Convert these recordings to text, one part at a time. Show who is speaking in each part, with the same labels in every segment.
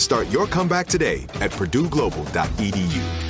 Speaker 1: Start your comeback today at purdueglobal.edu.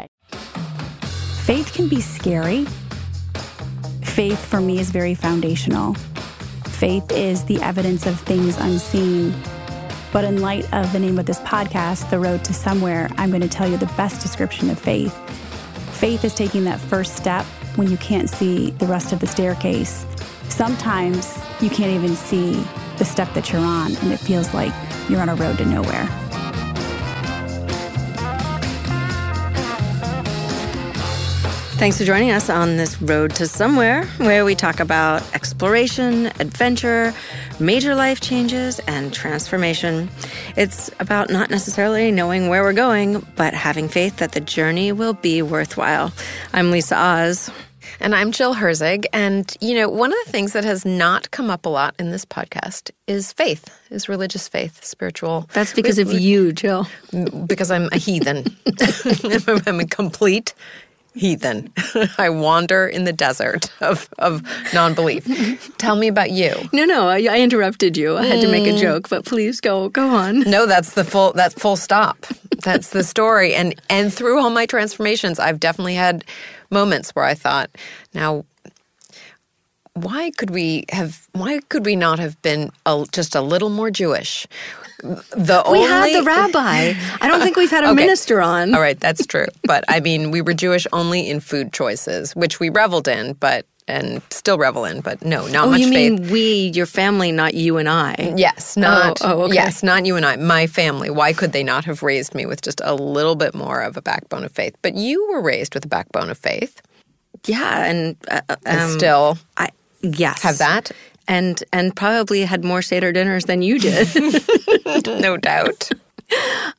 Speaker 2: Faith can be scary. Faith for me is very foundational. Faith is the evidence of things unseen. But in light of the name of this podcast, The Road to Somewhere, I'm going to tell you the best description of faith. Faith is taking that first step when you can't see the rest of the staircase. Sometimes you can't even see the step that you're on, and it feels like you're on a road to nowhere.
Speaker 3: Thanks for joining us on this road to somewhere where we talk about exploration, adventure, major life changes, and transformation. It's about not necessarily knowing where we're going, but having faith that the journey will be worthwhile. I'm Lisa Oz.
Speaker 4: And I'm Jill Herzig. And, you know, one of the things that has not come up a lot in this podcast is faith, is religious faith, spiritual.
Speaker 3: That's because we, of you, Jill.
Speaker 4: Because I'm a heathen. I'm a complete heathen. I wander in the desert of, of non belief. Tell me about you.
Speaker 3: No, no, I, I interrupted you. I had mm. to make a mm. joke, but please go go on.
Speaker 4: No, that's the full that's full stop. That's the story. And and through all my transformations, I've definitely had moments where I thought, now why could we have why could we not have been a, just a little more Jewish?
Speaker 3: the we only... had the rabbi. I don't think we've had a okay. minister on.
Speaker 4: All right, that's true. But I mean, we were Jewish only in food choices, which we reveled in, but and still revel in, but no, not
Speaker 3: oh,
Speaker 4: much
Speaker 3: you
Speaker 4: faith.
Speaker 3: mean we, your family, not you and I?
Speaker 4: Yes, not.
Speaker 3: Oh, oh, okay.
Speaker 4: Yes, not you and I. My family. Why could they not have raised me with just a little bit more of a backbone of faith? But you were raised with a backbone of faith.
Speaker 3: Yeah, and, uh, um,
Speaker 4: and still,
Speaker 3: I yes
Speaker 4: have that
Speaker 3: and and probably had more Seder dinners than you did.
Speaker 4: no doubt.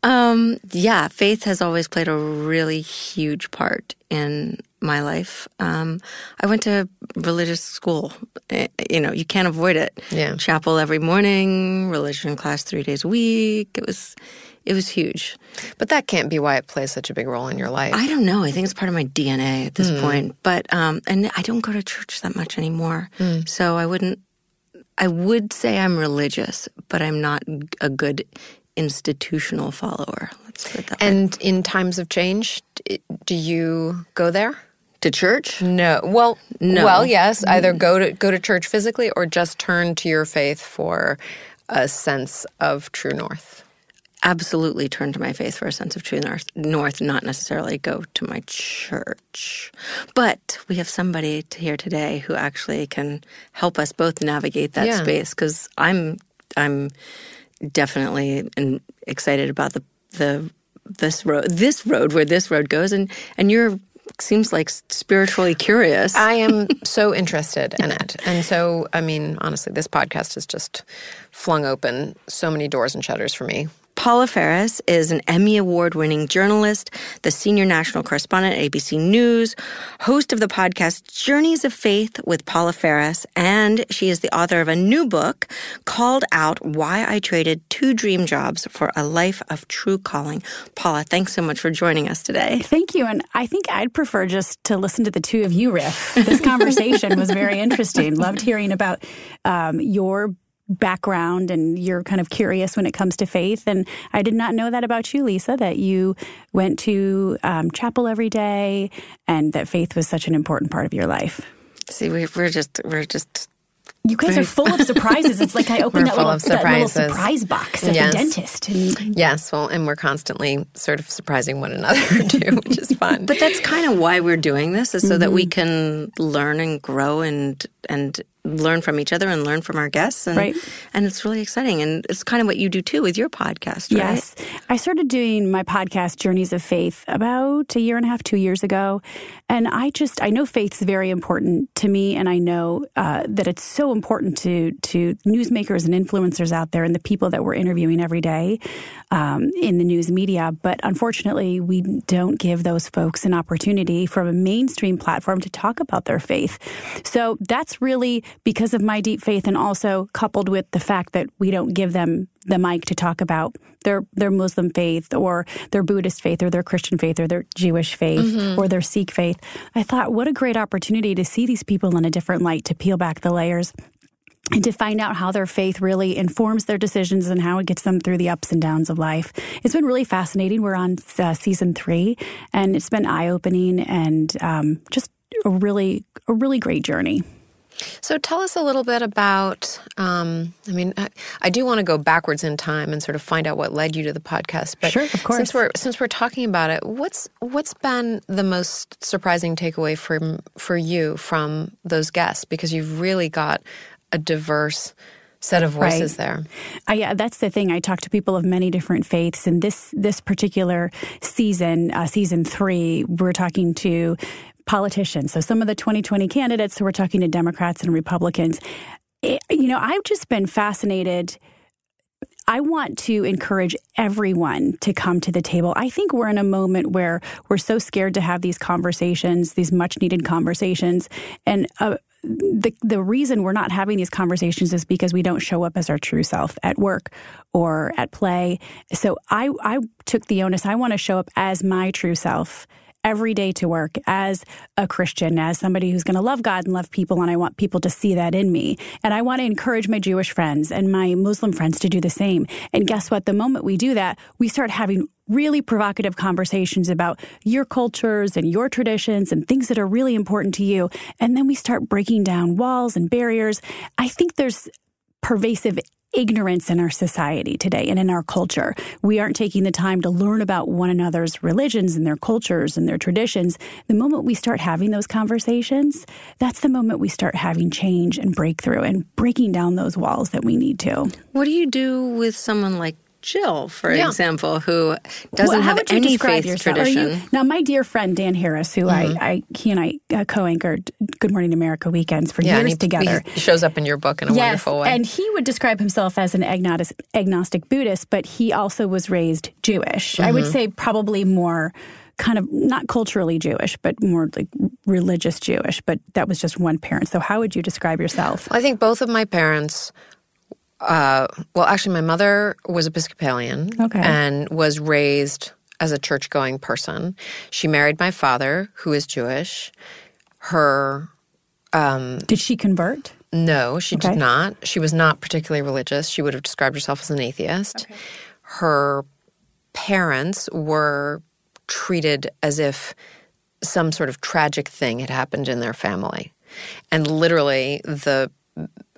Speaker 3: Um, yeah, faith has always played a really huge part in my life. Um, I went to religious school. You know, you can't avoid it.
Speaker 4: Yeah.
Speaker 3: Chapel every morning, religion class three days a week. It was, it was huge.
Speaker 4: But that can't be why it plays such a big role in your life.
Speaker 3: I don't know. I think it's part of my DNA at this mm. point. But um, and I don't go to church that much anymore, mm. so I wouldn't I would say I'm religious, but I'm not a good institutional follower. Let's put that
Speaker 4: and
Speaker 3: way.
Speaker 4: in times of change, do you go there?
Speaker 3: To church?
Speaker 4: No. Well, no. Well, yes. Either go to go to church physically or just turn to your faith for a sense of true north
Speaker 3: absolutely turn to my faith for a sense of true north, north, not necessarily go to my church. But we have somebody to here today who actually can help us both navigate that yeah. space because I'm I'm definitely excited about the the this road, this road where this road goes, and and you're seems like spiritually curious.
Speaker 4: I am so interested in it. And so, I mean, honestly, this podcast has just flung open so many doors and shutters for me.
Speaker 3: Paula Faris is an Emmy Award winning journalist, the senior national correspondent at ABC News, host of the podcast Journeys of Faith with Paula Faris, and she is the author of a new book called Out Why I Traded Two Dream Jobs for a Life of True Calling. Paula, thanks so much for joining us today.
Speaker 2: Thank you. And I think I'd prefer just to listen to the two of you riff. This conversation was very interesting. Loved hearing about um, your background and you're kind of curious when it comes to faith. And I did not know that about you, Lisa, that you went to um, chapel every day and that faith was such an important part of your life.
Speaker 3: See, we, we're just we're just
Speaker 2: you guys are full of surprises. It's like I opened that little, that little, surprise box at
Speaker 4: yes.
Speaker 2: the dentist.
Speaker 4: And, yes, well, and we're constantly sort of surprising one another too, which is fun.
Speaker 3: But that's kind of why we're doing this, is so mm-hmm. that we can learn and grow and and learn from each other and learn from our guests. And,
Speaker 2: right.
Speaker 3: And it's really exciting. And it's kind of what you do too with your podcast, right?
Speaker 2: Yes. I started doing my podcast, Journeys of Faith, about a year and a half, two years ago. And I just, I know faith's very important to me. And I know uh, that it's so important to, to newsmakers and influencers out there and the people that we're interviewing every day um, in the news media. But unfortunately, we don't give those folks an opportunity from a mainstream platform to talk about their faith. So that's really because of my deep faith and also coupled with the fact that we don't give them the mic to talk about their their Muslim faith or their Buddhist faith or their Christian faith or their Jewish faith mm-hmm. or their Sikh faith. I thought what a great opportunity to see these people in a different light, to peel back the layers and to find out how their faith really informs their decisions and how it gets them through the ups and downs of life. It's been really fascinating. We're on uh, season three, and it's been eye opening and um, just a really a really great journey.
Speaker 4: So tell us a little bit about. Um, I mean, I, I, do want to go backwards in time and sort of find out what led you to the podcast.
Speaker 2: But sure, of course.
Speaker 4: Since we're since we're talking about it, what's what's been the most surprising takeaway from for you from those guests? Because you've really got a diverse set of voices
Speaker 2: right.
Speaker 4: there.
Speaker 2: Uh, yeah, that's the thing. I talk to people of many different faiths, and this this particular season, uh, season three, we're talking to politicians. So some of the 2020 candidates, so we're talking to Democrats and Republicans. It, you know, I've just been fascinated. I want to encourage everyone to come to the table. I think we're in a moment where we're so scared to have these conversations, these much needed conversations. And uh, the the reason we're not having these conversations is because we don't show up as our true self at work or at play. So I I took the onus. I want to show up as my true self every day to work as a Christian, as somebody who's going to love God and love people, and I want people to see that in me. And I want to encourage my Jewish friends and my Muslim friends to do the same. And guess what? The moment we do that, we start having really provocative conversations about your cultures and your traditions and things that are really important to you. And then we start breaking down walls and barriers. I think there's pervasive ignorance in our society today and in our culture. We aren't taking the time to learn about one another's religions and their cultures and their traditions. The moment we start having those conversations, that's the moment we start having change and breakthrough and breaking down those walls that we need to.
Speaker 3: What do you do with someone like Jill, for yeah. example, who doesn't well, have any faith yourself? tradition. You,
Speaker 2: now, my dear friend Dan Harris, who mm-hmm. I, I, he and I uh, co-anchored Good Morning America weekends for
Speaker 4: yeah,
Speaker 2: years
Speaker 4: he,
Speaker 2: together.
Speaker 4: He shows up in your book in a
Speaker 2: yes,
Speaker 4: wonderful way.
Speaker 2: and he would describe himself as an agnostic, agnostic Buddhist, but he also was raised Jewish. Mm-hmm. I would mm-hmm. say probably more kind of not culturally Jewish, but more like religious Jewish. But that was just one parent. So, how would you describe yourself?
Speaker 4: I think both of my parents uh, well, actually, my mother was Episcopalian
Speaker 2: okay.
Speaker 4: and was raised as a church going person. She married my father, who is Jewish. Her. Um,
Speaker 2: did she convert?
Speaker 4: No, she okay. did not. She was not particularly religious. She would have described herself as an atheist. Okay. Her parents were treated as if some sort of tragic thing had happened in their family. And literally, the,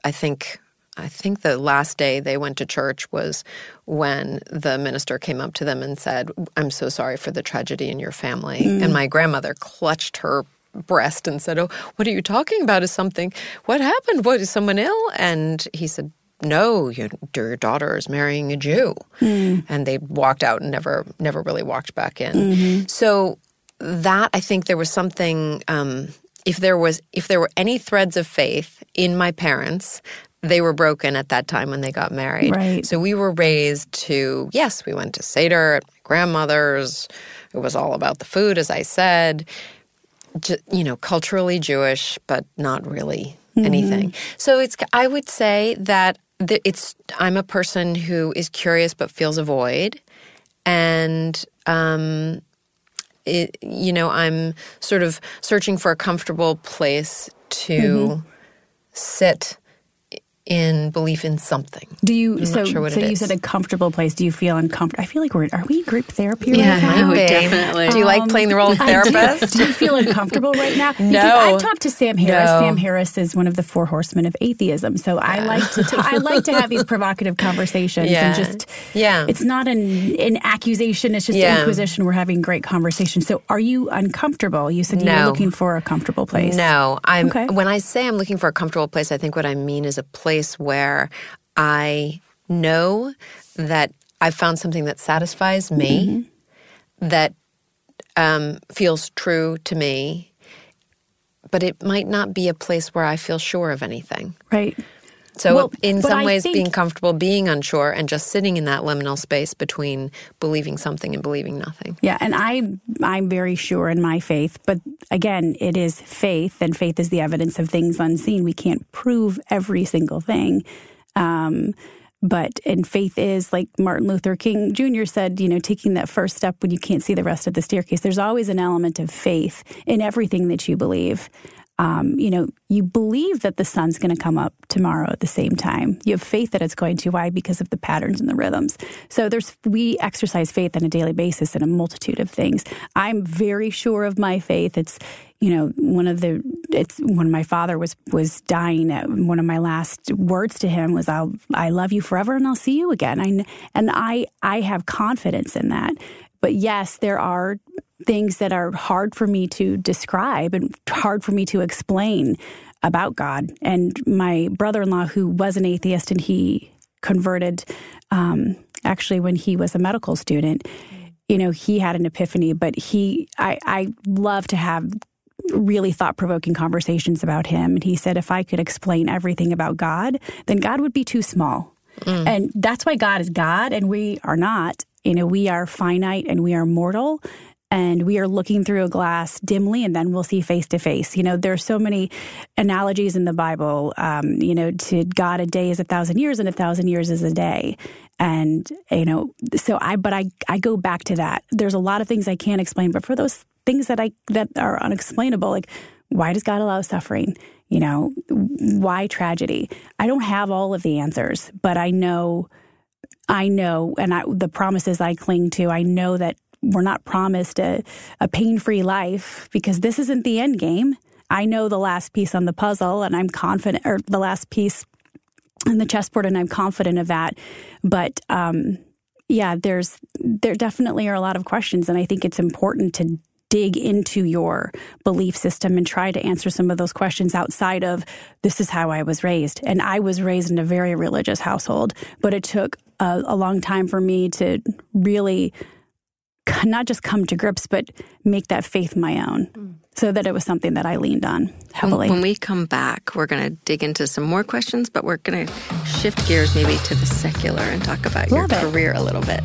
Speaker 4: I think I think the last day they went to church was when the minister came up to them and said, I'm so sorry for the tragedy in your family. Mm. And my grandmother clutched her breast and said, Oh, what are you talking about? Is something, what happened? What, is someone ill? And he said, no, your, your daughter is marrying a Jew. And they walked out and never, never really walked back in. So that I think there was something. Um, if there was, if there were any threads of faith in my parents, they were broken at that time when they got married.
Speaker 2: Right.
Speaker 4: So we were raised to yes, we went to Seder at my grandmother's. It was all about the food, as I said. You know, culturally Jewish, but not really anything. So it's. I would say that it's. I'm a person who is curious but feels a void, and um, it, you know, I'm sort of searching for a comfortable place to sit in belief in something.
Speaker 2: Do you?
Speaker 4: I'm
Speaker 2: so,
Speaker 4: not sure what
Speaker 2: so
Speaker 4: it
Speaker 2: you
Speaker 4: is.
Speaker 2: said a comfortable place. Do you feel uncomfortable? I feel like we're. Are we group therapy
Speaker 3: Yeah,
Speaker 2: right now?
Speaker 3: no,
Speaker 4: Babe,
Speaker 3: definitely.
Speaker 4: Do you like playing the role of
Speaker 2: Um, I do.
Speaker 4: therapist?
Speaker 2: Do you feel uncomfortable right now? Because
Speaker 4: No.
Speaker 2: I've talked to Sam Harris.
Speaker 4: No.
Speaker 2: Sam Harris is one of the four horsemen of atheism. So I like to ta- I like to have these provocative conversations
Speaker 4: Yeah.
Speaker 2: and just
Speaker 4: Yeah.
Speaker 2: It's not an an accusation. It's just
Speaker 4: Yeah.
Speaker 2: inquisition. We're having great conversation. So are you uncomfortable? You said you were
Speaker 4: No.
Speaker 2: looking for a comfortable place.
Speaker 4: No, I'm.
Speaker 2: Okay.
Speaker 4: When I say I'm looking for a comfortable place, I think what I mean is a place where I know that I've found something that satisfies me,
Speaker 2: Mm-hmm.
Speaker 4: that um, feels true to me, but it might not be a place where I feel sure of anything.
Speaker 2: Right.
Speaker 4: So,
Speaker 2: Well,
Speaker 4: in some ways,
Speaker 2: think-
Speaker 4: being comfortable being unsure and just sitting in that liminal space between believing something and believing nothing.
Speaker 2: Yeah, and I I'm very sure in my faith, but again, it is faith, and faith is the evidence of things unseen. We can't prove every single thing. Um, but and faith is like Martin Luther King Jr. said, you know, taking that first step when you can't see the rest of the staircase. There's always an element of faith in everything that you believe. Um, you know, you believe that the sun's going to come up tomorrow at the same time. You have faith that it's going to. Why? Because of the patterns and the rhythms. So there's we exercise faith on a daily basis in a multitude of things. I'm very sure of my faith. It's you know one of the it's when my father was was dying. uh, One of my last words to him was, "I'll I love you forever, and I'll see you again." I, and I I have confidence in that. But yes, there are things that are hard for me to describe and hard for me to explain about God. And my brother in law, who was an atheist and he converted um, actually when he was a medical student, you know, he had an epiphany, but he, I, I love to have really thought provoking conversations about him. And he said, if I could explain everything about God, then God would be too small. And that's why God is God and we are not. You know, we are finite and we are mortal and we are looking through a glass dimly and then we'll see face to face. You know, there are so many analogies in the Bible. Um, you know, to God, a day is a thousand years and a thousand years is a day. And, you know, so I, but I, I go back to that. There's a lot of things I can't explain, but for those things that I, that are unexplainable, like why does God allow suffering? You know, why tragedy? I don't have all of the answers, but I know, I know, and I, the promises I cling to, I know that we're not promised a, a pain free life because this isn't the end game. I know the last piece on the puzzle, and I'm confident, or the last piece on the chessboard, and I'm confident of that. But um, yeah, there's there definitely are a lot of questions, and I think it's important to dig into your belief system and try to answer some of those questions outside of this is how I was raised. And I was raised in a very religious household, but it took a, a long time for me to really not just come to grips, but make that faith my own mm. so that it was something that I leaned on heavily.
Speaker 3: When we come back, we're going to dig into some more questions, but we're going to shift gears maybe to the secular and talk about
Speaker 2: Love
Speaker 3: your
Speaker 2: it.
Speaker 3: career a little bit.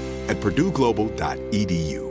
Speaker 1: at purdueglobal.edu.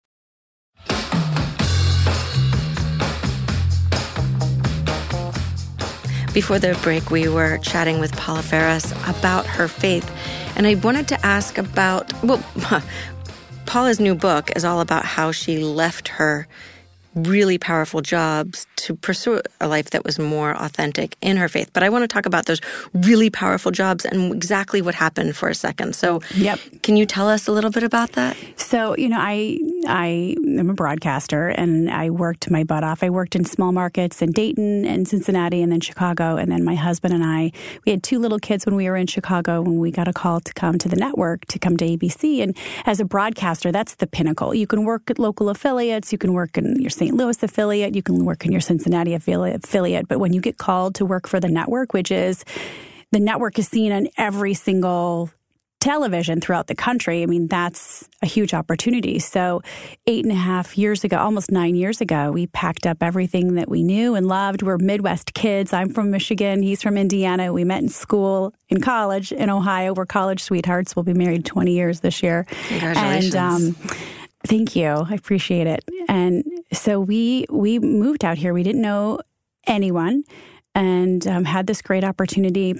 Speaker 3: Before the break, we were chatting with Paula Faris about her faith. And I wanted to ask about, well, Paula's new book is all about how she left her really powerful jobs to pursue a life that was more authentic in her faith. But I want to talk about those really powerful jobs and exactly what happened for a second. So,
Speaker 2: Yep.
Speaker 3: can you tell us a little bit about that?
Speaker 2: So, you know, I I am a broadcaster and I worked my butt off. I worked in small markets in Dayton and Cincinnati and then Chicago. And then my husband and I, we had two little kids when we were in Chicago when we got a call to come to the network, to come to ABC. And as a broadcaster, that's the pinnacle. You can work at local affiliates, you can work in your St. Louis affiliate, you can work in your Cincinnati affiliate. But when you get called to work for the network, which is the network is seen on every single television throughout the country. I mean, that's a huge opportunity. So, eight and a half years ago, almost nine years ago, we packed up everything that we knew and loved. We're Midwest kids. I'm from Michigan. He's from Indiana. We met in school, in college, in Ohio. We're college sweethearts. We'll be married 20 years this year.
Speaker 3: Congratulations.
Speaker 2: And, um, Thank you. I appreciate it. And so we we moved out here. We didn't know anyone, and um, had this great opportunity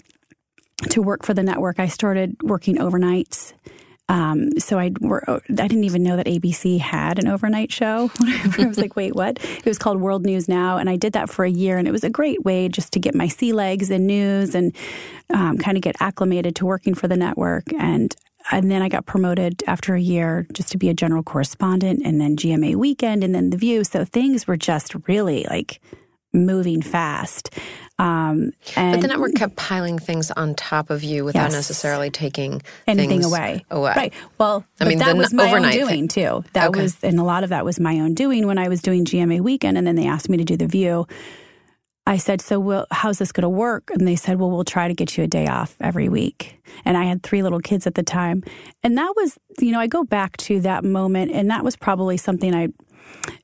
Speaker 2: to work for the network. I started working overnights. Um, so I I didn't even know that ABC had an overnight show. I was like, wait, what? It was called World News Now, and I did that for a year, and it was a great way just to get my sea legs in news and um, kind of get acclimated to working for the network. And and then I got promoted after a year just to be a general correspondent, and then GMA Weekend, and then The View. So things were just really like moving fast. Um, and
Speaker 4: But the network kept piling things on top of you without
Speaker 2: Yes.
Speaker 4: necessarily taking
Speaker 2: anything
Speaker 4: things
Speaker 2: away.
Speaker 4: Away.
Speaker 2: Right. Well,
Speaker 4: I mean,
Speaker 2: that was my own doing
Speaker 4: thing.
Speaker 2: too. That
Speaker 4: Okay.
Speaker 2: was, and a lot of that was my own doing when I was doing GMA weekend, and then they asked me to do the View. I said, "So, well, how's this going to work?" And they said, "Well, we'll try to get you a day off every week." And I had three little kids at the time, and that was, you know, I go back to that moment, and that was probably something I,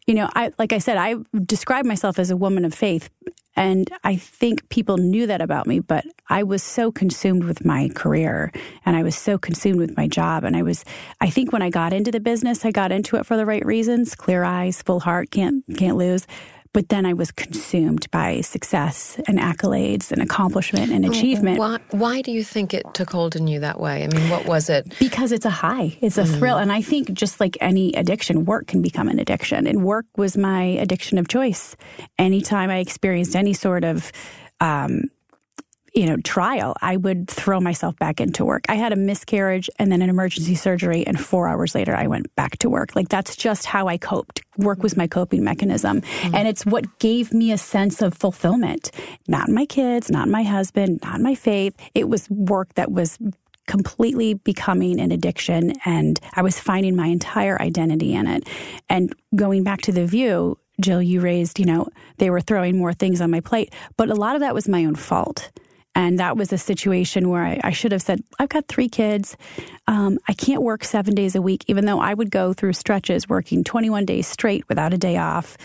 Speaker 2: you know, I like I said, I describe myself as a woman of faith, and I think people knew that about me, but I was so consumed with my career and I was so consumed with my job. And I was, I think when I got into the business, I got into it for the right reasons clear eyes, full heart, can't, can't lose. But then I was consumed by success and accolades and accomplishment and achievement.
Speaker 4: Why, why do you think it took hold in you that way? I mean, what was it?
Speaker 2: Because it's a high, it's a thrill. And I think just like any addiction, work can become an addiction. And work was my addiction of choice. Anytime I experienced any sort of um, you know, trial, I would throw myself back into work. I had a miscarriage and then an emergency surgery, and four hours later, I went back to work. Like that's just how I coped. Work was my coping mechanism. Mm-hmm. And it's what gave me a sense of fulfillment. Not my kids, not my husband, not my faith. It was work that was completely becoming an addiction and I was finding my entire identity in it. And going back to the view, Jill, you raised, you know, they were throwing more things on my plate, but a lot of that was my own fault. And that was a situation where I, I should have said, I've got three kids. Um, I can't work seven days a week, even though I would go through stretches working 21 days straight without a day off.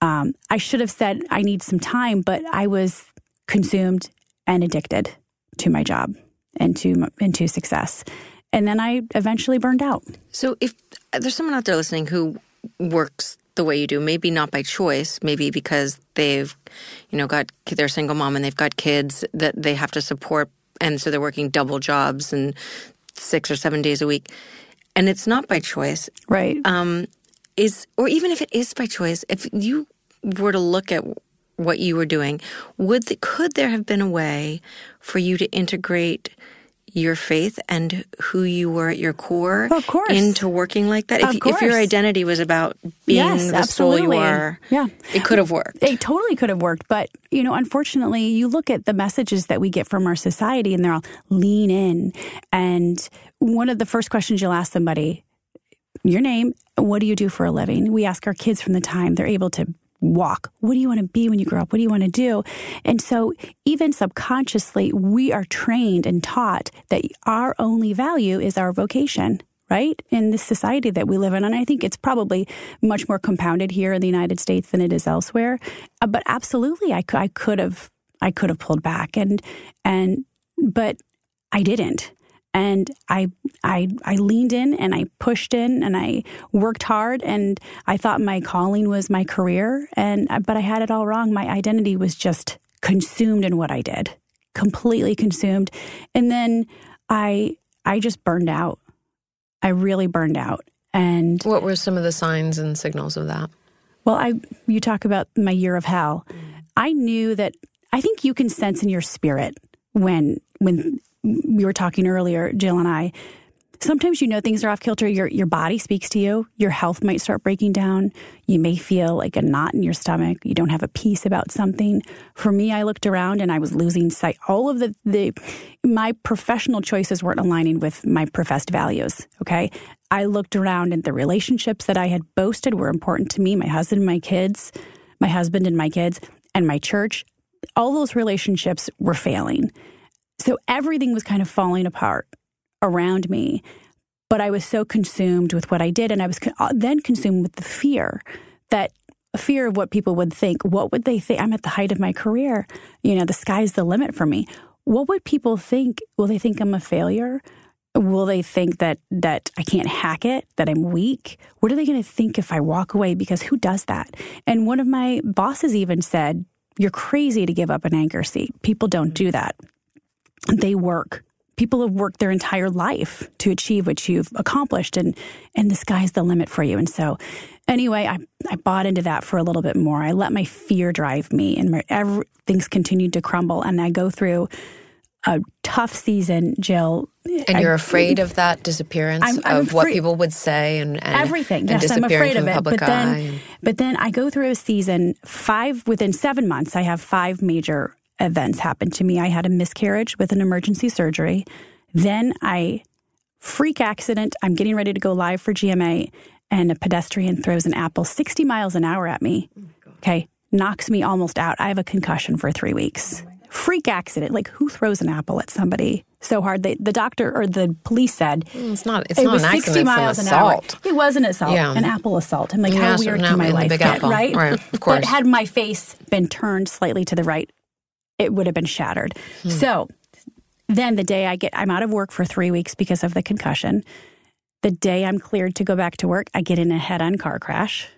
Speaker 2: Um, I should have said, I need some time, but I was consumed and addicted to my job and to, and to success. And then I eventually burned out.
Speaker 3: So if there's someone out there listening who works the way you do. Maybe not by choice, maybe because they've, you know, got they're single mom and they've got kids that they have to support, and so they're working double jobs and six or seven days a week, and it's not by choice,
Speaker 2: right?
Speaker 3: Um, is or even if it is by choice, if you were to look at what you were doing, would the, could there have been a way for you to integrate your faith and who you were at your core
Speaker 2: of course.
Speaker 3: into working like that? If, if, your identity was about being
Speaker 2: yes,
Speaker 3: the
Speaker 2: absolutely.
Speaker 3: soul you are,
Speaker 2: yeah.
Speaker 3: it could have worked.
Speaker 2: It totally could have worked. But, you know, unfortunately, you look at the messages that we get from our society and they're all lean in. And one of the first questions you'll ask somebody, your name, what do you do for a living? We ask our kids from the time they're able to walk. What do you want to be when you grow up? What do you want to do? And so, even subconsciously, we are trained and taught that our only value is our vocation. Right in this society that we live in, and I think it's probably much more compounded here in the United States than it is elsewhere. Uh, but absolutely, I, I could have, I could have pulled back, and and but I didn't and I I I leaned in and I pushed in and I worked hard and I thought my calling was my career and uh, but I had it all wrong. My identity was just consumed in what I did. Completely consumed. And then I I just burned out. I really burned out. And
Speaker 4: what were some of the signs and signals of that?
Speaker 2: Well, I you talk about my year of hell. Mm. I knew that I think you can sense in your spirit when when we were talking earlier, Jill and I, sometimes you know things are off kilter. Your your body speaks to you. Your health might start breaking down. You may feel like a knot in your stomach. You don't have a peace about something. For me, I looked around and I was losing sight. All of the the my professional choices weren't aligning with my professed values. Okay. I looked around and the relationships that I had boasted were important to me, my husband, and my kids, my husband and my kids, and my church. All those relationships were failing. So everything was kind of falling apart around me. But I was so consumed with what I did. And I was uh, then consumed with the fear that fear of what people would think. What would they think? I'm at the height of my career. You know, the sky's the limit for me. What would people think? Will they think I'm a failure? Will they think that that I can't hack it, that I'm weak? What are they going to think if I walk away because who does that? And one of my bosses even said, "You're crazy to give up an anchor seat. People don't do that." They work. People have worked their entire life to achieve what you've accomplished, and and the sky's the limit for you. And so, anyway, I I bought into that for a little bit more. I let my fear drive me, and my, every, things continued to crumble. And I go through a tough season, Jill.
Speaker 4: And you're I, afraid of that disappearance I'm, I'm of afraid, what people would say and, and
Speaker 2: everything.
Speaker 4: And
Speaker 2: yes, I'm afraid of
Speaker 4: it.
Speaker 2: But then,
Speaker 4: and...
Speaker 2: but then I go through a season five within seven months. I have five major events happened to me. I had a miscarriage with an emergency surgery. Then I freak accident. I'm getting ready to go live for GMA and a pedestrian throws an apple 60 miles an hour at me. Oh okay, knocks me almost out. I have a concussion for 3 weeks. Oh freak accident. Like who throws an apple at somebody so hard? They, the doctor or the police said
Speaker 4: mm, it's not. It's it not was an accident. 60 miles an, an hour.
Speaker 2: It was an assault. Yeah. an apple assault. I'm like, yeah, how weird can my life get? Right,
Speaker 4: right. Of course.
Speaker 2: But had my face been turned slightly to the right, it would have been shattered. Hmm. So then the day I get, I'm out of work for three weeks because of the concussion. The day I'm cleared to go back to work, I get in a head on car crash.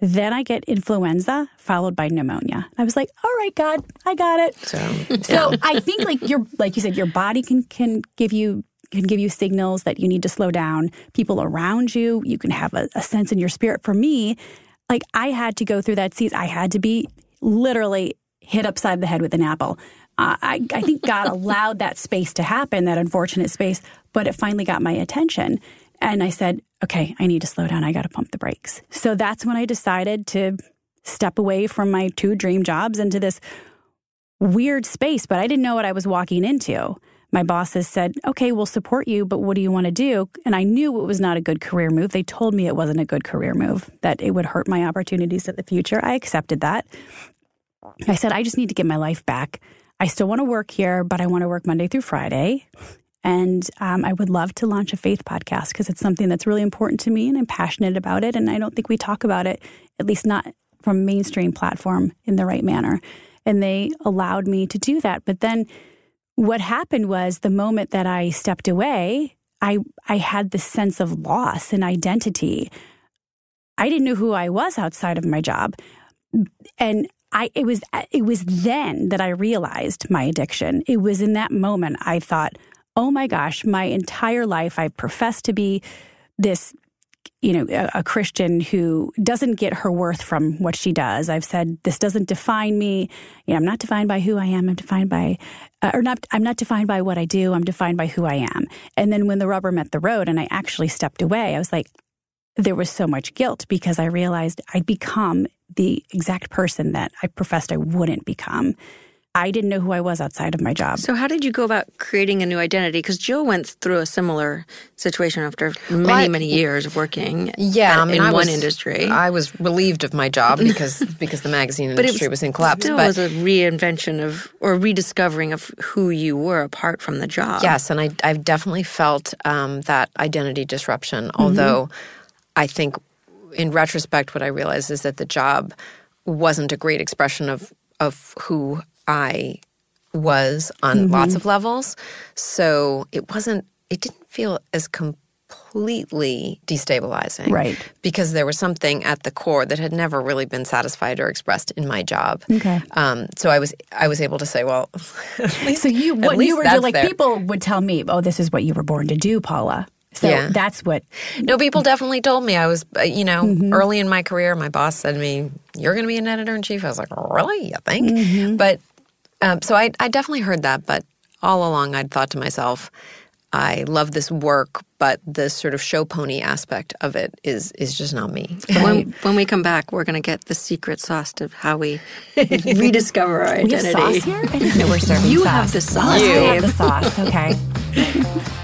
Speaker 2: Then I get influenza followed by pneumonia. I was like, all right, God, I got it. So, so I think like your like you said, your body can can give you can give you signals that you need to slow down. People around you, you can have a, a sense in your spirit. For me, like I had to go through that season. I had to be literally hit upside the head with an apple. Uh, I, I think God allowed that space to happen, that unfortunate space, but it finally got my attention. And I said, okay, I need to slow down. I got to pump the brakes. So that's when I decided to step away from my two dream jobs into this weird space, but I didn't know what I was walking into. My bosses said, okay, we'll support you, but what do you want to do? And I knew it was not a good career move. They told me it wasn't a good career move, that it would hurt my opportunities in the future. I accepted that. I said, I just need to get my life back. I still want to work here, but I want to work Monday through Friday. And um, I would love to launch a faith podcast because it's something that's really important to me and I'm passionate about it. And I don't think we talk about it, at least not from mainstream platform, in the right manner. And they allowed me to do that. But then what happened was the moment that I stepped away, I, I had this sense of loss and identity. I didn't know who I was outside of my job. And I it was it was then that I realized my addiction. It was in that moment I thought, "Oh my gosh, my entire life I've professed to be this you know, a, a, Christian who doesn't get her worth from what she does. I've said this doesn't define me. You know, I'm not defined by who I am. I'm defined by, uh, or not. I'm not defined by what I do. I'm defined by who I am. And then when the rubber met the road, and I actually stepped away, I was like, there was so much guilt because I realized I'd become the exact person that I professed I wouldn't become. I didn't know who I was outside of my job.
Speaker 3: So, how did you go about creating a new identity? Because Jill went through a similar situation after many, well, I, many years of working.
Speaker 4: Yeah,
Speaker 3: I mean,
Speaker 4: in
Speaker 3: I
Speaker 4: one
Speaker 3: was, industry.
Speaker 4: I was relieved of my job because because the magazine industry was, was, in collapse.
Speaker 3: Still, but was a reinvention of or rediscovering of who you were apart from the job.
Speaker 4: Yes, and I I've definitely felt um, that identity disruption. Mm-hmm. Although I think, in retrospect, what I realized is that the job wasn't a great expression of of who I was on mm-hmm. lots of levels. So it wasn't, it didn't feel as completely destabilizing.
Speaker 2: Right.
Speaker 4: Because there was something at the core that had never really been satisfied or expressed in my job.
Speaker 2: Okay.
Speaker 4: Um, so I was I was able to say, well, least,
Speaker 2: so you what you were like there. people would tell me, oh, this is what you were born to do, Paula. So yeah. that's what.
Speaker 4: No, people definitely told me I was, uh, you know, mm-hmm. early in my career, my boss said to me, You're going to be an editor in chief. I was like, Really? You think? Mm-hmm. But um, so I, I definitely heard that, but all along I'd thought to myself, I love this work, but the sort of show pony aspect of it is is just not me.
Speaker 3: When, when we come back, we're going to get the secret sauce to how we rediscover our identity.
Speaker 2: We have sauce here? I didn't know we're serving
Speaker 3: you
Speaker 2: sauce.
Speaker 3: have the sauce.
Speaker 2: You have the sauce. Okay.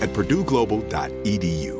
Speaker 1: at purdueglobal.edu.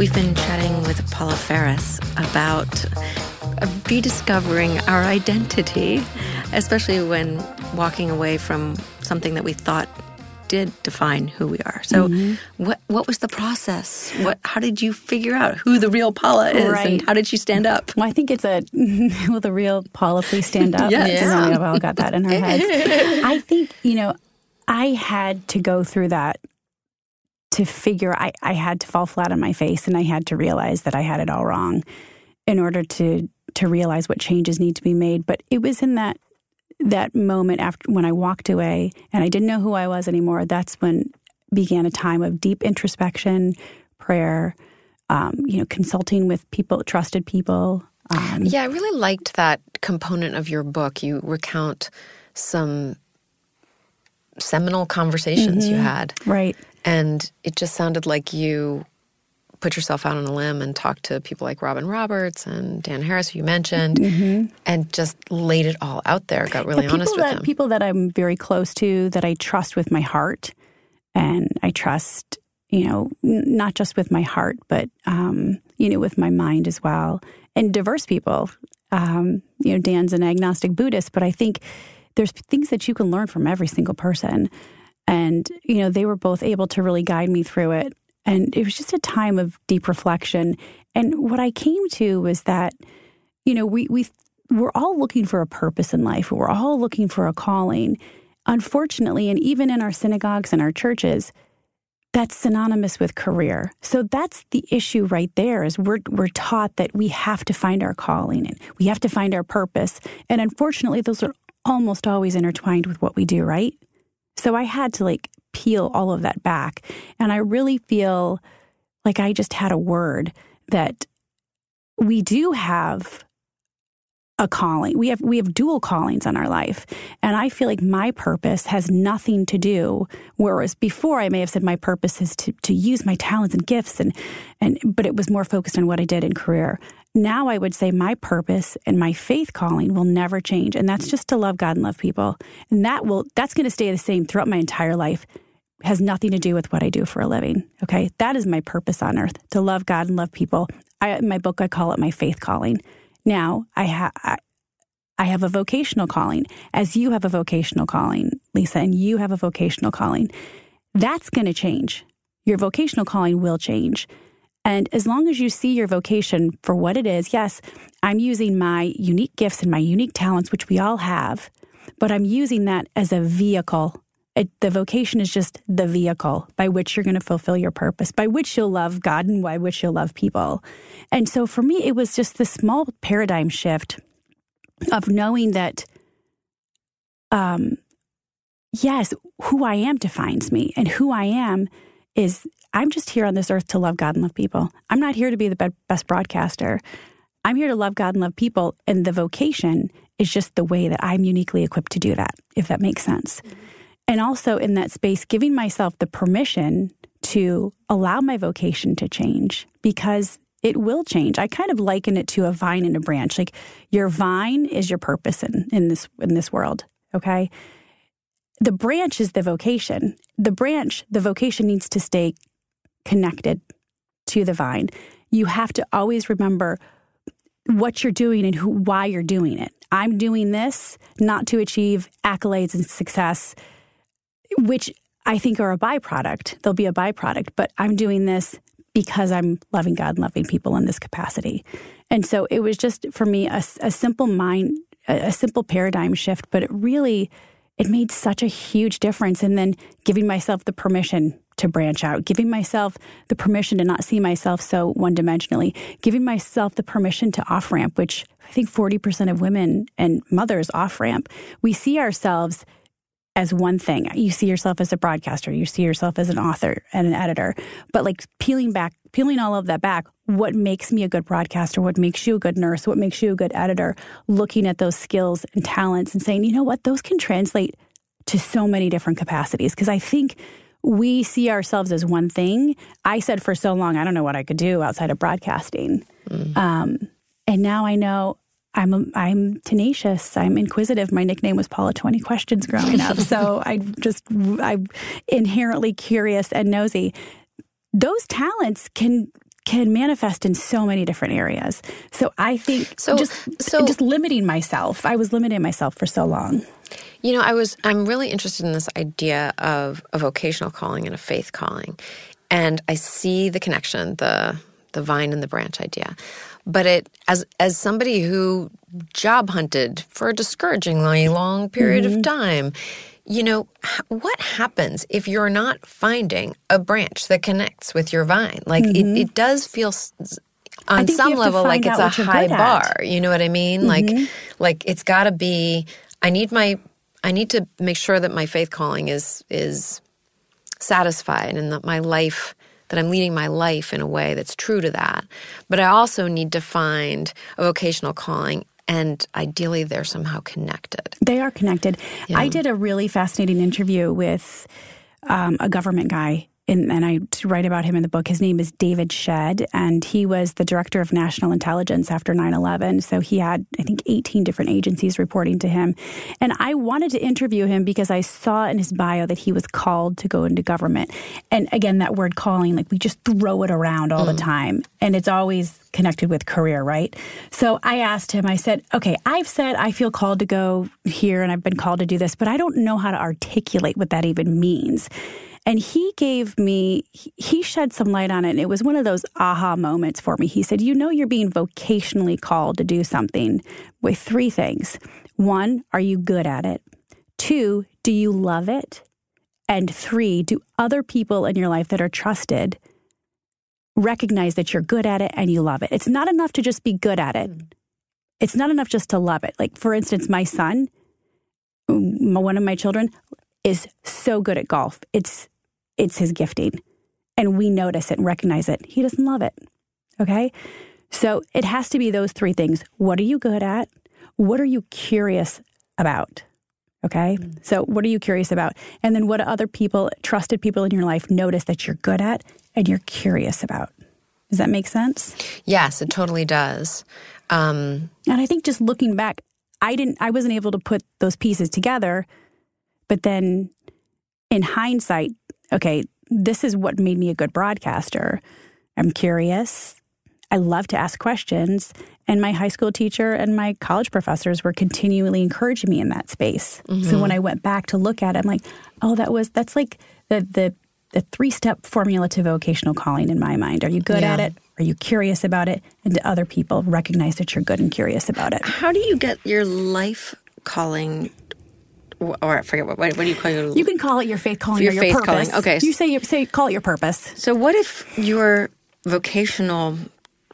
Speaker 3: We've been chatting with Paula Faris about rediscovering our identity, especially when walking away from something that we thought did define who we are. So,
Speaker 2: Mm-hmm.
Speaker 3: what what was the process? What how did you figure out who the real Paula is,
Speaker 2: Right.
Speaker 3: and how did she stand up?
Speaker 2: Well, I think it's a will the real Paula please stand up?
Speaker 3: Yes.
Speaker 2: Then we all got that in our heads. I think, you know, I had to go through that to figure I, I had to fall flat on my face and I had to realize that I had it all wrong in order to to realize what changes need to be made. But it was in that that moment after when I walked away and I didn't know who I was anymore, that's when began a time of deep introspection, prayer, um, you know, consulting with people, trusted people. Um,
Speaker 4: Yeah, I really liked that component of your book. You recount some seminal conversations you had.
Speaker 2: right.
Speaker 4: And it just sounded like you put yourself out on a limb and talked to people like Robin Roberts and Dan Harris, who you mentioned, and just laid it all out there, got really
Speaker 2: people
Speaker 4: honest with
Speaker 2: that
Speaker 4: them.
Speaker 2: people that I'm very close to, that I trust with my heart, and I trust, you know, not just with my heart, but um, you know, with my mind as well, and diverse people. Um, you know, Dan's an agnostic Buddhist, but I think there's things that you can learn from every single person, and you know, they were both able to really guide me through it, and it was just a time of deep reflection. And what I came to was that you know, we we we're all looking for a purpose in life. We're all looking for a calling. Unfortunately, and even in our synagogues and our churches, that's synonymous with career. So that's the issue right there is we're we're taught that we have to find our calling and we have to find our purpose. And unfortunately, those are almost always intertwined with what we do, right? So I had to like peel all of that back. And I really feel like I just had a word that we do have a calling. We have we have dual callings on our life. And I feel like my purpose has nothing to do whereas before I may have said my purpose is to to use my talents and gifts and and but it was more focused on what I did in career. Now I would say my purpose and my faith calling will never change and that's just to love God and love people. And that will that's going to stay the same throughout my entire life. Has nothing to do with what I do for a living. Okay? That is my purpose on earth, to love God and love people. I in my book I call it my faith calling. Now I have I, I have a vocational calling, as you have a vocational calling, Lisa, and you have a vocational calling. That's going to change. Your vocational calling will change. And as long as you see your vocation for what it is, yes, I'm using my unique gifts and my unique talents, which we all have, but I'm using that as a vehicle. It, the vocation is just the vehicle by which you're going to fulfill your purpose, by which you'll love God and by which you'll love people. And so for me, it was just this small paradigm shift of knowing that, um, yes, who I am defines me, and who I am is I'm just here on this earth to love God and love people. I'm not here to be the best broadcaster. I'm here to love God and love people, and the vocation is just the way that I'm uniquely equipped to do that, if that makes sense. Mm-hmm. And also in that space, giving myself the permission to allow my vocation to change because it will change. I kind of liken it to a vine and a branch. Like your vine is your purpose in, in this in this world. Okay. The branch is the vocation. The branch, the vocation needs to stay connected to the vine. You have to always remember what you're doing and who, why you're doing it. I'm doing this not to achieve accolades and success, which I think are a byproduct. They'll be a byproduct, but I'm doing this because I'm loving God and loving people in this capacity. And so it was just for me a, a simple mind, a, a simple paradigm shift, but it really it made such a huge difference. And then giving myself the permission to branch out, giving myself the permission to not see myself so one dimensionally, giving myself the permission to off ramp, which I think 40% of women and mothers off ramp. We see ourselves as one thing. You see yourself as a broadcaster, you see yourself as an author and an editor. But like peeling back, peeling all of that back, what makes me a good broadcaster? What makes you a good nurse? What makes you a good editor? Looking at those skills and talents and saying, you know what, those can translate to so many different capacities. Because I think we see ourselves as one thing. I said for so long, I don't know what I could do outside of broadcasting. Mm. Um, and now I know I'm a, I'm tenacious. I'm inquisitive. My nickname was Paula Twenty Questions growing up, so I just I'm inherently curious and nosy. Those talents can can manifest in so many different areas. So I think so, just so, just limiting myself. I was limiting myself for so long.
Speaker 4: You know, I was I'm really interested in this idea of a vocational calling and a faith calling. And I see the connection, the the vine and the branch idea. But it as as somebody who job hunted for a discouragingly long period mm-hmm. of time, you know, what happens if you're not finding a branch that connects with your vine? Like mm-hmm. it, it does feel on some level like it's a high bar. You know what I mean? Mm-hmm. Like like it's got to be I need my I need to make sure that my faith calling is is satisfied and that my life that I'm leading my life in a way that's true to that. But I also need to find a vocational calling and ideally they're somehow connected.
Speaker 2: They are connected. Yeah. I did a really fascinating interview with um, a government guy in, and I write about him in the book. His name is David Shedd, and he was the director of national intelligence after 9 11. So he had, I think, 18 different agencies reporting to him. And I wanted to interview him because I saw in his bio that he was called to go into government. And again, that word calling, like we just throw it around all mm. the time. And it's always connected with career, right? So I asked him, I said, okay, I've said I feel called to go here and I've been called to do this, but I don't know how to articulate what that even means. And he gave me, he shed some light on it. And it was one of those aha moments for me. He said, You know, you're being vocationally called to do something with three things. One, are you good at it? Two, do you love it? And three, do other people in your life that are trusted recognize that you're good at it and you love it? It's not enough to just be good at it. Mm. It's not enough just to love it. Like, for instance, my son, one of my children, is so good at golf. It's it's his gifting. And we notice it and recognize it. He doesn't love it. Okay? So it has to be those three things. What are you good at? What are you curious about? Okay? Mm-hmm. So what are you curious about? And then what other people, trusted people in your life notice that you're good at and you're curious about? Does that make sense?
Speaker 4: Yes, it totally does. Um,
Speaker 2: and I think just looking back, I didn't I wasn't able to put those pieces together but then in hindsight, okay, this is what made me a good broadcaster. I'm curious. I love to ask questions. And my high school teacher and my college professors were continually encouraging me in that space. Mm-hmm. So when I went back to look at it, I'm like, oh, that was, that's like the, the, the three step formula to vocational calling in my mind. Are you good yeah. at it? Are you curious about it? And do other people recognize that you're good and curious about it?
Speaker 3: How do you get your life calling or I forget what, what, what do you call it?
Speaker 2: You can call it your faith calling your or your faith purpose. Calling. Okay, you say you say call it your purpose.
Speaker 3: So what if your vocational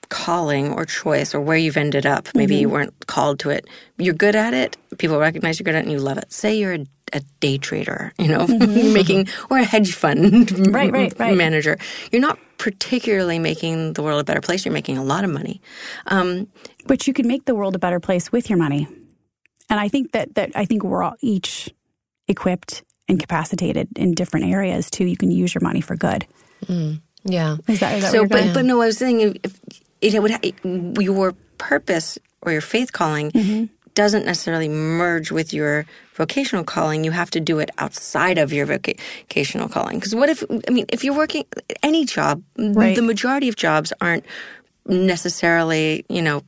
Speaker 3: calling or choice or where you've ended up, maybe mm-hmm. you weren't called to it, you're good at it, people recognize you're good at it, and you love it. Say you're a, a day trader, you know, mm-hmm. making or a hedge fund
Speaker 2: right, right, right.
Speaker 3: manager. You're not particularly making the world a better place. You're making a lot of money, um,
Speaker 2: but you can make the world a better place with your money. And I think that that I think we're all each equipped and capacitated in different areas too. You can use your money for good.
Speaker 4: Mm, yeah.
Speaker 2: Is that, is that
Speaker 3: so? But but no, I was saying if it would your purpose or your faith calling mm-hmm. doesn't necessarily merge with your vocational calling. You have to do it outside of your vocational calling. Because what if I mean if you're working any job, right. the majority of jobs aren't necessarily, you know,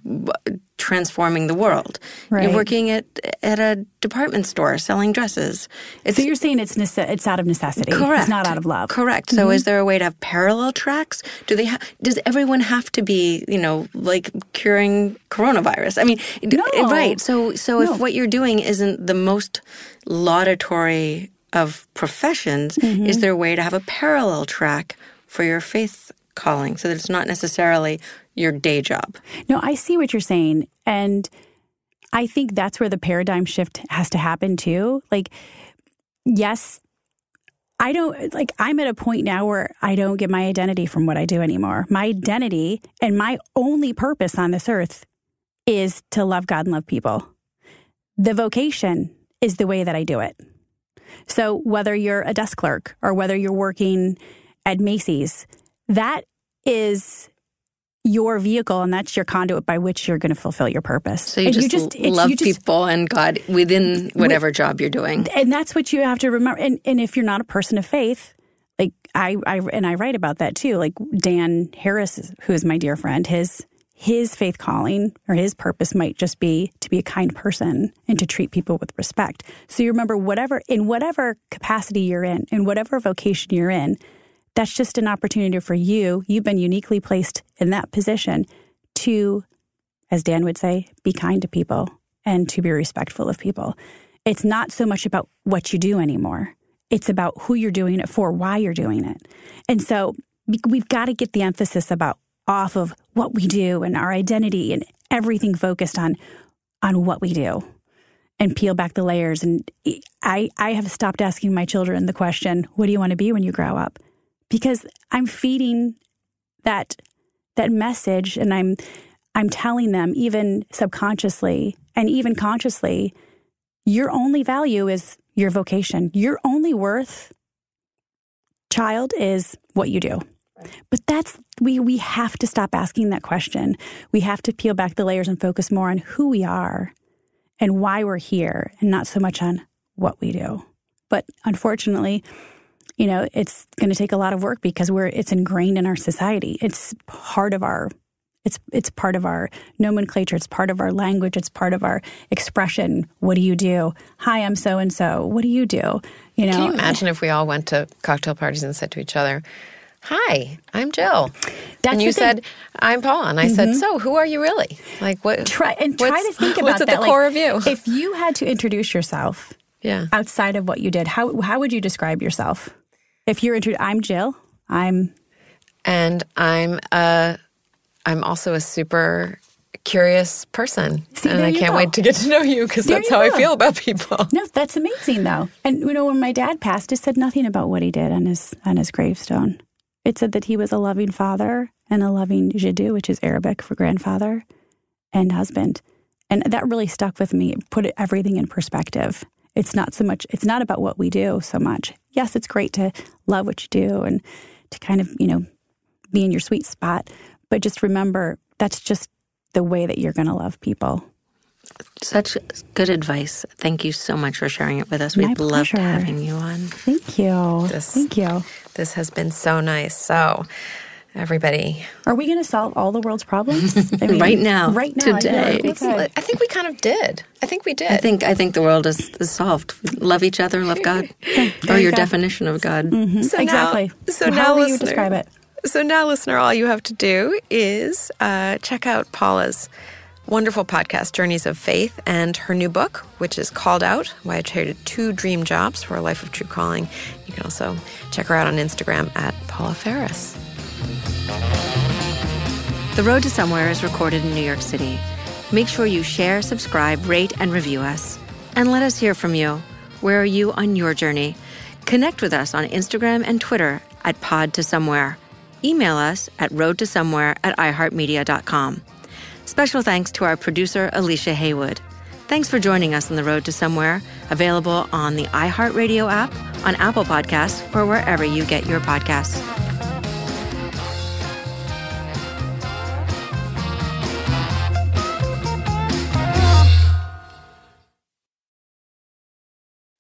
Speaker 3: transforming the world. Right. You're working at at a department store selling dresses.
Speaker 2: It's, so you're saying it's nece- it's out of necessity.
Speaker 3: Correct.
Speaker 2: It's not out of love.
Speaker 3: Correct. Mm-hmm. So is there a way to have parallel tracks? Do they ha- does everyone have to be, you know, like curing coronavirus? I mean,
Speaker 2: no.
Speaker 3: right. So so no. if what you're doing isn't the most laudatory of professions, mm-hmm. is there a way to have a parallel track for your faith calling so that it's not necessarily your day job.
Speaker 2: No, I see what you're saying. And I think that's where the paradigm shift has to happen too. Like, yes, I don't like, I'm at a point now where I don't get my identity from what I do anymore. My identity and my only purpose on this earth is to love God and love people. The vocation is the way that I do it. So whether you're a desk clerk or whether you're working at Macy's, that is your vehicle and that's your conduit by which you're going to fulfill your purpose.
Speaker 3: So you just,
Speaker 2: it's-
Speaker 3: love
Speaker 2: you just-
Speaker 3: people and God within whatever job you're doing.
Speaker 2: and that's what you have to remember. And, and if you're not a person of faith, like I, I and I write about that too. Like Dan Harris, who is my dear friend, his his faith calling or his purpose might just be to be a kind person and to treat people with respect. So you remember whatever in whatever capacity you're in, in whatever vocation you're in, that's just an opportunity for you. You've been uniquely placed in that position to, as Dan would say, be kind to people and to be respectful of people. It's not so much about what you do anymore. It's about who you're doing it for, why you're doing it. And so we- we've got to get the emphasis about off of what we do and our identity and everything focused on on what we do and peel back the layers and I I have stopped asking my children the question, what do you want to be when you grow up? Because I'm feeding that that message and I'm I'm telling them even subconsciously and even consciously your only value is your vocation. Your only worth child is what you do. But that's we we have to stop asking that question. We have to peel back the layers and focus more on who we are and why we're here and not so much on what we do. But unfortunately, you know, it's going to take a lot of work because we're it's ingrained in our society. It's part of our it's it's part of our nomenclature, it's part of our language, it's part of our expression. What do you do? Hi, I'm so and so. What do you do? You know,
Speaker 4: Can you imagine if we all went to cocktail parties and said to each other, Hi, I'm Jill.
Speaker 2: That's
Speaker 4: and you said, I'm Paul. And I said, mm-hmm. So who are you really? Like what
Speaker 2: try and try to think about
Speaker 4: what's at
Speaker 2: that.
Speaker 4: the core of you?
Speaker 2: If you had to introduce yourself
Speaker 4: yeah.
Speaker 2: outside of what you did, how how would you describe yourself? If you're intro- I'm Jill. I'm
Speaker 4: And I'm uh I'm also a super curious person.
Speaker 2: See,
Speaker 4: and I can't
Speaker 2: go.
Speaker 4: wait to get to know you because that's how I feel about people.
Speaker 2: no, that's amazing though. And you know, when my dad passed, it said nothing about what he did on his on his gravestone. It said that he was a loving father and a loving jiddu, which is Arabic for grandfather and husband. And that really stuck with me. It put everything in perspective. It's not so much, it's not about what we do so much. Yes, it's great to love what you do and to kind of, you know, be in your sweet spot. But just remember that's just the way that you're going to love people.
Speaker 3: Such good advice. Thank you so much for sharing it with us. Loved
Speaker 2: pleasure.
Speaker 3: having you on.
Speaker 2: Thank you.
Speaker 4: This-
Speaker 2: Thank you.
Speaker 4: This has been so nice. So everybody
Speaker 2: Are we going to solve all the world's problems? I
Speaker 3: Right now,
Speaker 2: right now,
Speaker 3: today.
Speaker 2: yeah,
Speaker 4: It's-
Speaker 2: okay.
Speaker 4: I think we kind of did. I think we did.
Speaker 3: I think I think the world is, is solved. Love each other, love God, or
Speaker 2: you
Speaker 3: your
Speaker 2: go.
Speaker 3: definition of God.
Speaker 4: So
Speaker 2: exactly.
Speaker 4: Now, so
Speaker 2: Well,
Speaker 4: now,
Speaker 2: how will you describe it?
Speaker 4: So now, listener, all you have to do is uh, check out Paula's wonderful podcast, Journeys of Faith, and her new book, which is called out Why I Traded Two Dream Jobs for a Life of True Calling. You can also check her out on Instagram at Paula Faris.
Speaker 3: The Road to Somewhere is recorded in New York City. Make sure you share, subscribe, rate, and review us. And let us hear from you. Where are you on your journey? Connect with us on Instagram and Twitter at Pod to Somewhere. Email us at roadtosomewhere at iheartmedia.com. Special thanks to our producer, Alicia Haywood. Thanks for joining us on the road to somewhere, available on the iHeartRadio app, on Apple Podcasts, or wherever you get your podcasts.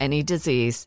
Speaker 5: any disease.